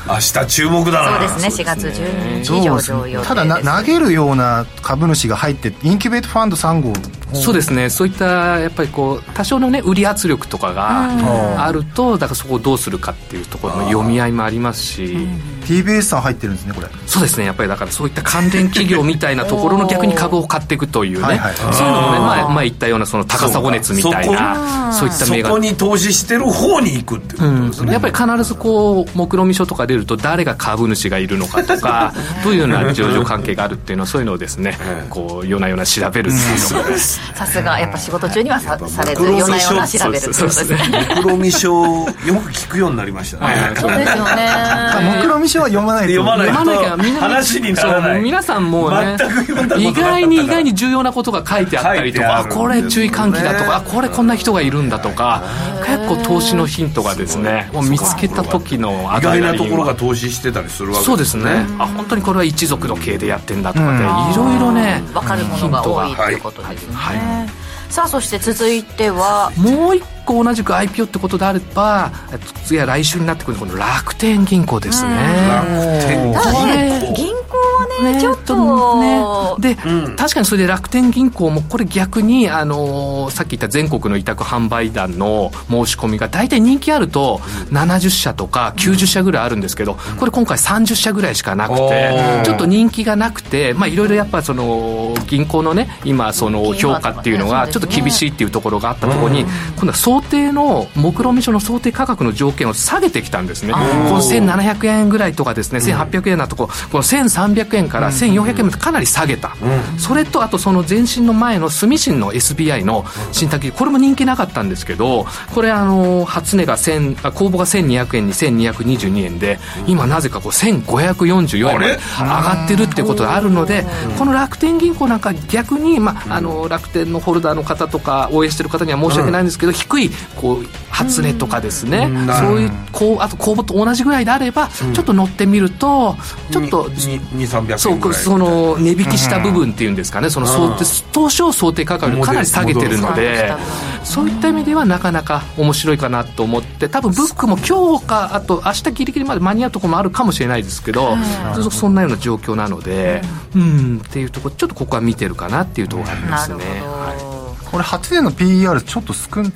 明日注目だな。そうですね。4月12日上場予ただ投げるような株主が入ってインキュベートファンド3号そうですね。そういったやっぱりこう多少のね売り圧力とかがあるとだからそこをどうするかっていうところの読み合いもありますし。TBS さん入ってるんですねこれ。そうですね。やっぱりだからそういった関連企業みたいなところの逆に株を買っていくというね。そういうのもね前前言ったようなその高砂熱みたいなそういった銘柄そこに投資してる方に行くっていうことですね、うん、やっぱり必ずこう目論見書とか出ると誰が株主がいるのかとか *laughs* どういうような上場関係があるっていうのはそういうのをですねこう夜な夜な調べるっていうのが、さすがやっぱ仕事中にはさされず夜な夜な調べるってことですね。目論見書よく聞くようになりましたね。そうですよね。目論見書は読まないと。読まない読まなきゃみんな話にならない皆さんもね意外に意外に重要なことが書いてあったりとかこれ注意喚起だとかこれこんな人がいるんだとか結構投資のヒントがですねもう見つけた時の意外なところが投資してたりするわけそうですね。あ本当にこれは一族の経営でやってんだとかでいろいろね分かるものが多いということですね、はい、さあそして続いては。もう一個同じく IPO ってことであれば次は来週になってくるこの楽天銀行ですね。楽天銀行。はね、ね、ちょっとね。で、うん、確かにそれで楽天銀行もこれ逆に、あのー、さっき言った全国の委託販売団の申し込みが大体人気あると70社とか90社ぐらいあるんですけどこれ今回30社ぐらいしかなくてちょっと人気がなくてまあいろいろやっぱその銀行のね今その評価っていうのがちょっと厳しいっていうところがあったところに今度は想定の目論見書の想定価格の条件を下げてきたんですね。この1700円ぐらいとかですね1800円なとここの1300円円から1400円までかなり下げた、それとあとその前身の前の住信の SBI の信託これも人気なかったんですけどこれあの初値が1000公募が1200円に1222円で今なぜかこう1544円まで上がってるってことがあるのでこの楽天銀行なんか逆に、まあ、あの楽天のホルダーの方とか応援してる方には申し訳ないんですけど、低いこう初値とかですね、そういうこうあと公募と同じぐらいであれば、ちょっと乗ってみるとちょっと2300そう円ぐらい。その値引きした部分っていうんですかね、その想定当初想定価格よりかなり下げてるので、そういった意味ではなかなか面白いかなと思って、多分ブックも今日か、あと明日ギリギリまで間に合うところもあるかもしれないですけど、そんなような状況なので、うん。っていうところ、ちょっとここは見てるかなっていうところがありますね。これ初年の PER ちょっと少ん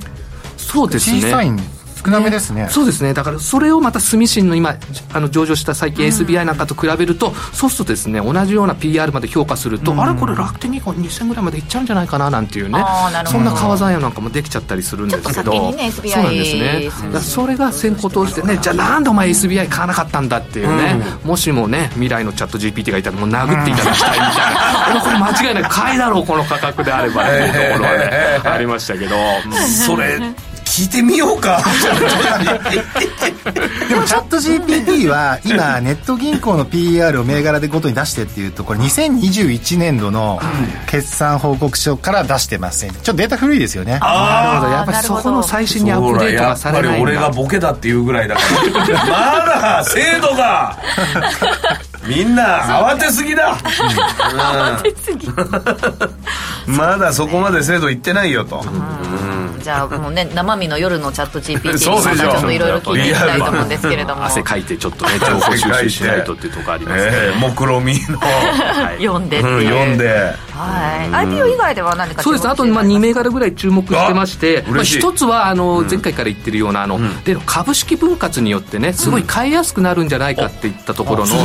そうですね。小さいん少なめですね。そうですね。だからそれをまた住信の今あの上場した最近 SBI なんかと比べると、そうするとですね同じような PR まで評価すると、あれこれ楽天銀行2000ぐらいまでいっちゃうんじゃないかななんていうねそんな川残用なんかもできちゃったりするんですけどちょっと先にね SBI そうなんですねだからそれが先行投じてねじゃあなんでお前 SBI 買わなかったんだっていうね、もしもね未来のチャット GPT がいたらもう殴っていただきたいみたいな俺これ間違いない買いだろうこの価格であればっていうところはね *laughs* ありましたけど。*laughs* それ聞いてみようか。*laughs* でもチャット GPT は今ネット銀行の PER を銘柄でごとに出してっていうとこれ2021年度の決算報告書から出してませんちょっとデータ古いですよね。なるほど。やっぱりそこの最新にアップデートがされないやっぱり俺がボケだっていうぐらいだからまだ精度が。みんな慌てすぎだ。慌てすぎ。まだそこまで精度いってないよと。じゃあもうね生身の夜のチャット GPT ちょっといろいろ聞いていきたいと思うんですけれども。汗かいてちょっとね情報収集しないとっていうところありますね、えー、目論見の、読んでって。いう、うん、読んで。はい。IPO 以外では何かそうです。あとまあ2銘柄ぐらい注目してましてまあ、一つはあの前回から言ってるようなあの、で株式分割によってねすごい買いやすくなるんじゃないかっていったところの、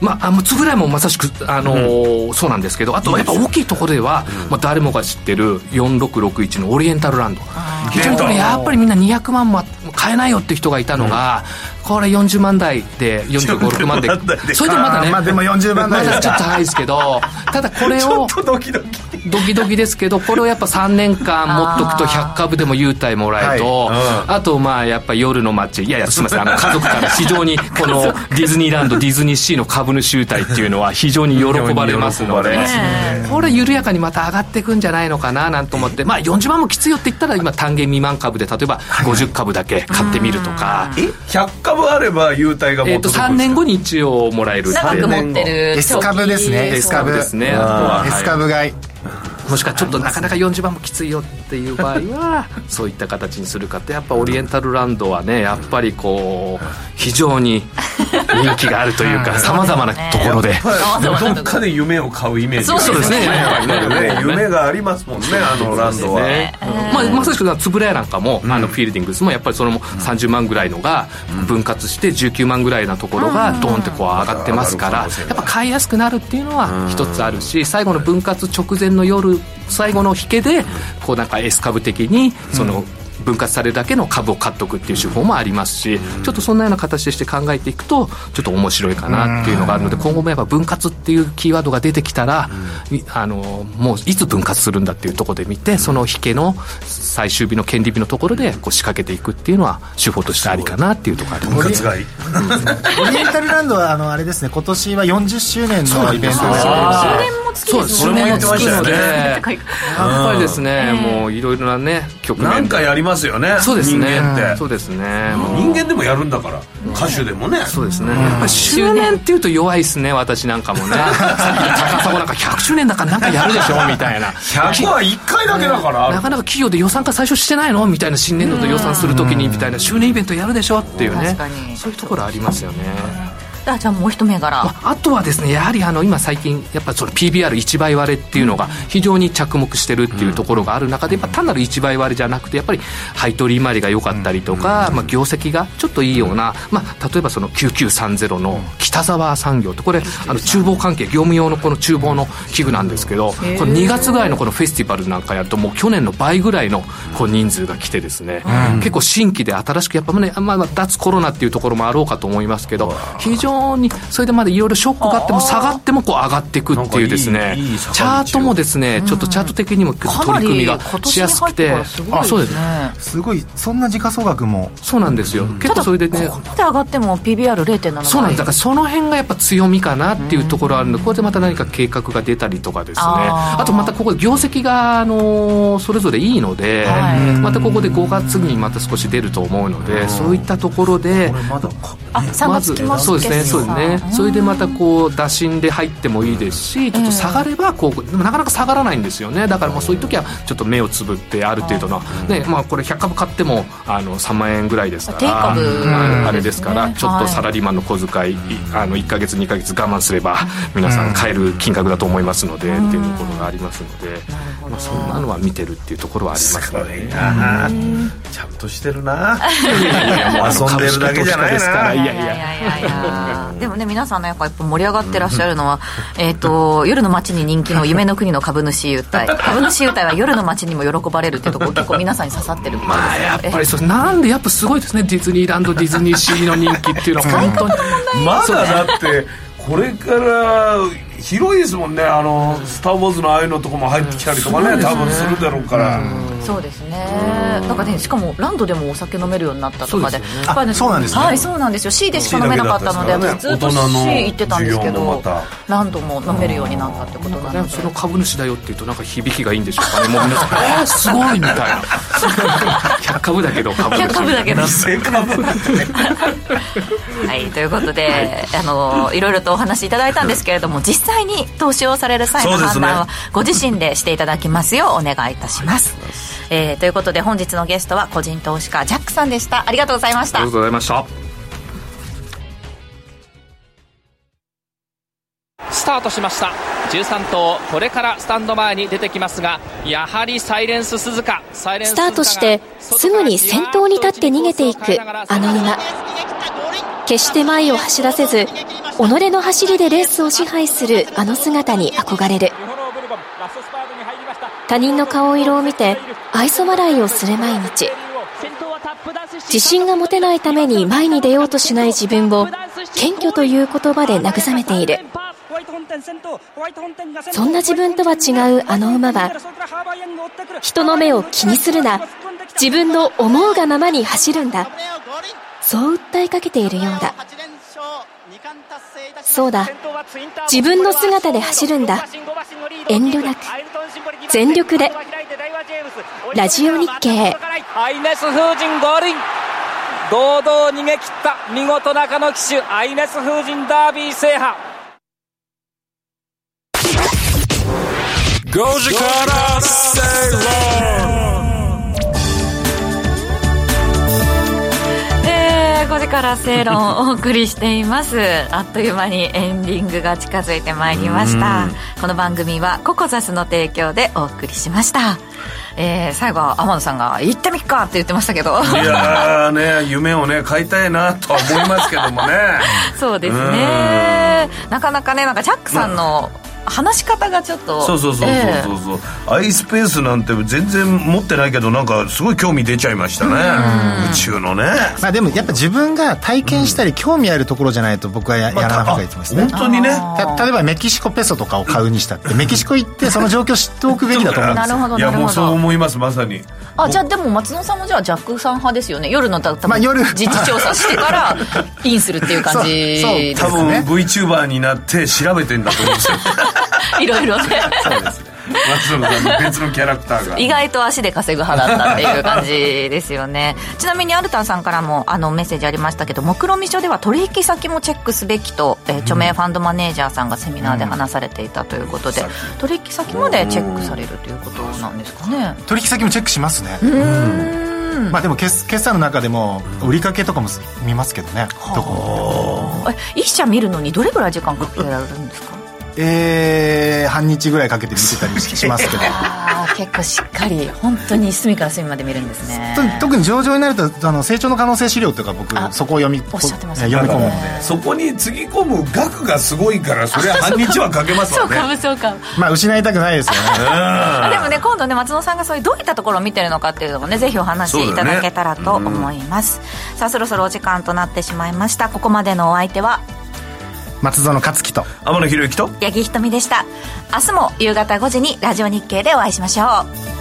まあ、あもう円谷もまさしく、あのーそうなんですけどあとやっぱ大きいところでは、まあ、誰もが知ってる4661のオリエンタルランド。非常にこれやっぱりみんな200万も買えないよっていう人がいたのが、これ40万台で45万で。それでまだね。まあでも40万台まだちょっと高いですけどただこれをドキドキドキドキですけどこれをやっぱ3年間持っとくと100株でも優待もらえると、あとまあやっぱ夜の街。いやいやすみません。あの家族から非常にこの *laughs* ディズニーランドディズニーシーの株主優待っていうのは非常に喜ばれますので。これ緩やかにまた上がっていくんじゃないのかななんて思って。まあ40万もきついよって言ったら今単元未満株で例えば50株だけ買ってみるとか。え？100株あれば優待がえっと3年後に一応もらえる長く持ってる S 株ですね。S 株ですね。あとは S 株買いもしくはちょっとなかなか40番もきついよっていう場合は *laughs* そういった形にするかってやっぱオリエンタルランドはねやっぱりこう非常に人気があるというかさまざまなところで。どっかで夢を買うイメージ。そうですね。ね。夢がありますもんねあのランドは、ね。まあ、まさしく円谷なんかも、あのフィールディングスもやっぱりそれも30万ぐらいのが分割して19万ぐらいなところがドーンってこう上がってますからやっぱ買いやすくなるっていうのは一つあるし最後の分割直前の夜最後の引けでこうなんか S 株的にその、分割されるだけの株を買っとくっていう手法もありますし、ちょっとそんなような形でして考えていくとちょっと面白いかなっていうのがあるので今後もやっぱ分割っていうキーワードが出てきたら、あのもういつ分割するんだっていうところで見てその引けの最終日の権利日のところでこう仕掛けていくっていうのは手法としてありかなっていうところあります。分割買いオリエンタルランドはあのあれですね今年は40周年のイベント周年も月そうです数年もつくのでそれも言やっぱりですね、もういろいろなね局面なんかやりますよねそうですね。人間って。そうですね、人間でもやるんだから歌手でもね。そうですね、やっぱり周年っていうと弱いですね私なんかもね。さっきの高砂なんか100周年だからなんかやるでしょみたいな。100は1回だけだから。なかなか企業で予算化最初してないのみたいな新年度で予算するときにみたいな周年イベントやるでしょっていうね確かにそういうところありますよねあじゃあもう一銘柄。まあ、あとはですねやはりあの今最近やっぱその PBR1 倍割れっていうのが非常に着目してるっていうところがある中でやっぱ単なる1倍割れじゃなくてやっぱり配当利回りが良かったりとか、まあ、業績がちょっといいような、まあ、例えばその9930の北沢産業ってこれあの厨房関係業務用のこの厨房の器具なんですけどこれ2月ぐらいのこのフェスティバルなんかやるともう去年の倍ぐらいのこう人数が来てですね、結構新規で新しくやっぱね、まあ、まあ脱コロナっていうところもあろうかと思いますけど非常常にそれでまだいろいろショックがあっても下がってもこう上がっていくっていうですね。いいいいチャートもですねちょっとチャート的にも取り組みがしやすくて。あそうです。すごいそんな時価総額も。そうなんですよ、結構それでね。ここまで上がっても PBR0.7 そうなんです。だからその辺がやっぱ強みかなっていうところあるので、ここでまた何か計画が出たりとかですね。あとまたここで業績が、あのーそれぞれいいので、はい。またここで5月にまた少し出ると思うので、そういったところでまだあ3まず月期末そうですねそうですね。それでまたこう打診で入ってもいいですしちょっと下がればこうでもなかなか下がらないんですよね。だからもうそういう時はちょっと目をつぶってある程度の、ねまあ、これ100株買ってもあの3万円ぐらいですからあれですから、ねちょっとサラリーマンの小遣い、いあの1か月2か月我慢すれば皆さん買える金額だと思いますので、っていうところがありますので、まあ、そんなのは見てるっていうところはありますすごいねな。ちゃんとしてるな。もうあの遊んでるだけじゃないな。株式投資家ですからいやいやいやいやでもね皆さんねやっぱやっぱ盛り上がってらっしゃるのは、*laughs* えっ、と夜の街に人気の夢の国の株主優待。*laughs* 株主優待は夜の街にも喜ばれるっていうところ結構皆さんに刺さってるみたいまあやっぱりそうなんでやっぱすごいですねディズニーランドディズニーシーの人気っていうのは。本当にまだだってこれから広いですもんね。あの「スター・ウォーズ」のああいうのとかも入ってきたりとかね多分するだろうからそうですね。だからねしかもランドでもお酒飲めるようになったとかで。そうですやっぱりあそうなんですね。はいそうなんですよ。C でしか飲めなかったのですずっと C 行ってたんですけどランドも飲めるようになったってことなのでね。その株主だよって言うとなんか響きがいいんでしょうかね *laughs* もう皆さん「えー、すごい」みたいな。100株だけど株。主100株だけど。*laughs* はい、ということで、あの、いろいろとお話しいただいたんですけれども、実際に投資をされる際の判断は、ご自身でしていただきますようお願いいたします。えーということで、本日のゲストは、個人投資家、ジャックさんでした。ありがとうございました。ありが。とうございました。スタートしました。13頭これからスタンド前に出てきますがやはりサイレンス鈴鹿。サイレンススタートしてすぐに先頭に立って逃げていくあの馬決して前を走らせず己の走りでレースを支配するあの姿に憧れる他人の顔色を見て愛想笑いをする毎日。自信が持てないために前に出ようとしない自分を謙虚という言葉で慰めている。そんな自分とは違うあの馬は人の目を気にするな。自分の思うがままに走るんだ。そう訴えかけているようだ。そうだ。自分の姿で走るんだ。遠慮なく。全力で。ラジオ日経。アイネス風神合輪。堂々逃げ切った見事中野騎手アイネス風神ダービー制覇。5時から正論5時から正論をお送りしています。あっという間にエンディングが近づいてまいりました。この番組はココザスの提供でお送りしました。えー、最後は天野さんが「行ってみっか!」って言ってましたけど。いやーね夢をね買いたいなとは思いますけどもね。*laughs* そうですね。なかなかねなんかジャックさんの話し方がちょっとそうそうそうそうえそう。そう、アイスペースなんて全然持ってないけどなんかすごい興味出ちゃいましたね。宇宙のね。まあでもやっぱ自分が体験したり興味あるところじゃないと僕はややらなかったりしますね。本当にね。た例えばメキシコペソとかを買うにしたってメキシコ行ってその状況を知っておくべきだと思うんですよ。なるほど。いやもうそう思いますまさにあじゃあでも松野さんもじゃあジャックさん派ですよね。夜の多分まあ夜。実地調査してから *laughs* インするっていう感じです多分。ね VTuber になって調べてんだと思うんですよ。*laughs* いろいろね松野さんの別のキャラクターが。意外と足で稼ぐ派だったっていう感じですよね。ちなみにアルタンさんからもあのメッセージありましたけど目論見書では取引先もチェックすべきと、えー著名ファンドマネージャーさんがセミナーで話されていたということで、取引先までチェックされるということなんですかね。取引先もチェックしますね。まあでも決決算の中でも売りかけとかも見ますけどね。どこも。え一社見るのにどれぐらい時間かけられるんですか？えー、半日ぐらいかけて見てたりしますけど。*laughs* ああ結構しっかり本当に隅から隅まで見るんですね。と特に上場になるとあの成長の可能性資料とか僕あそこを読みおっしゃってました。読み込むんで。そこにつぎ込む額がすごいからそれは半日はかけますそうわねかもそうかも。まあ失いたくないですよね。あ *laughs* でもね今度ね松野さんがそういうどういったところを見てるのかっていうのもねぜひお話しいただけたらと思います、さあそろそろお時間となってしまいました。ここまでのお相手は松園克樹と。天野博之と。八木ひとみでした。明日も夕方5時にラジオ日経でお会いしましょう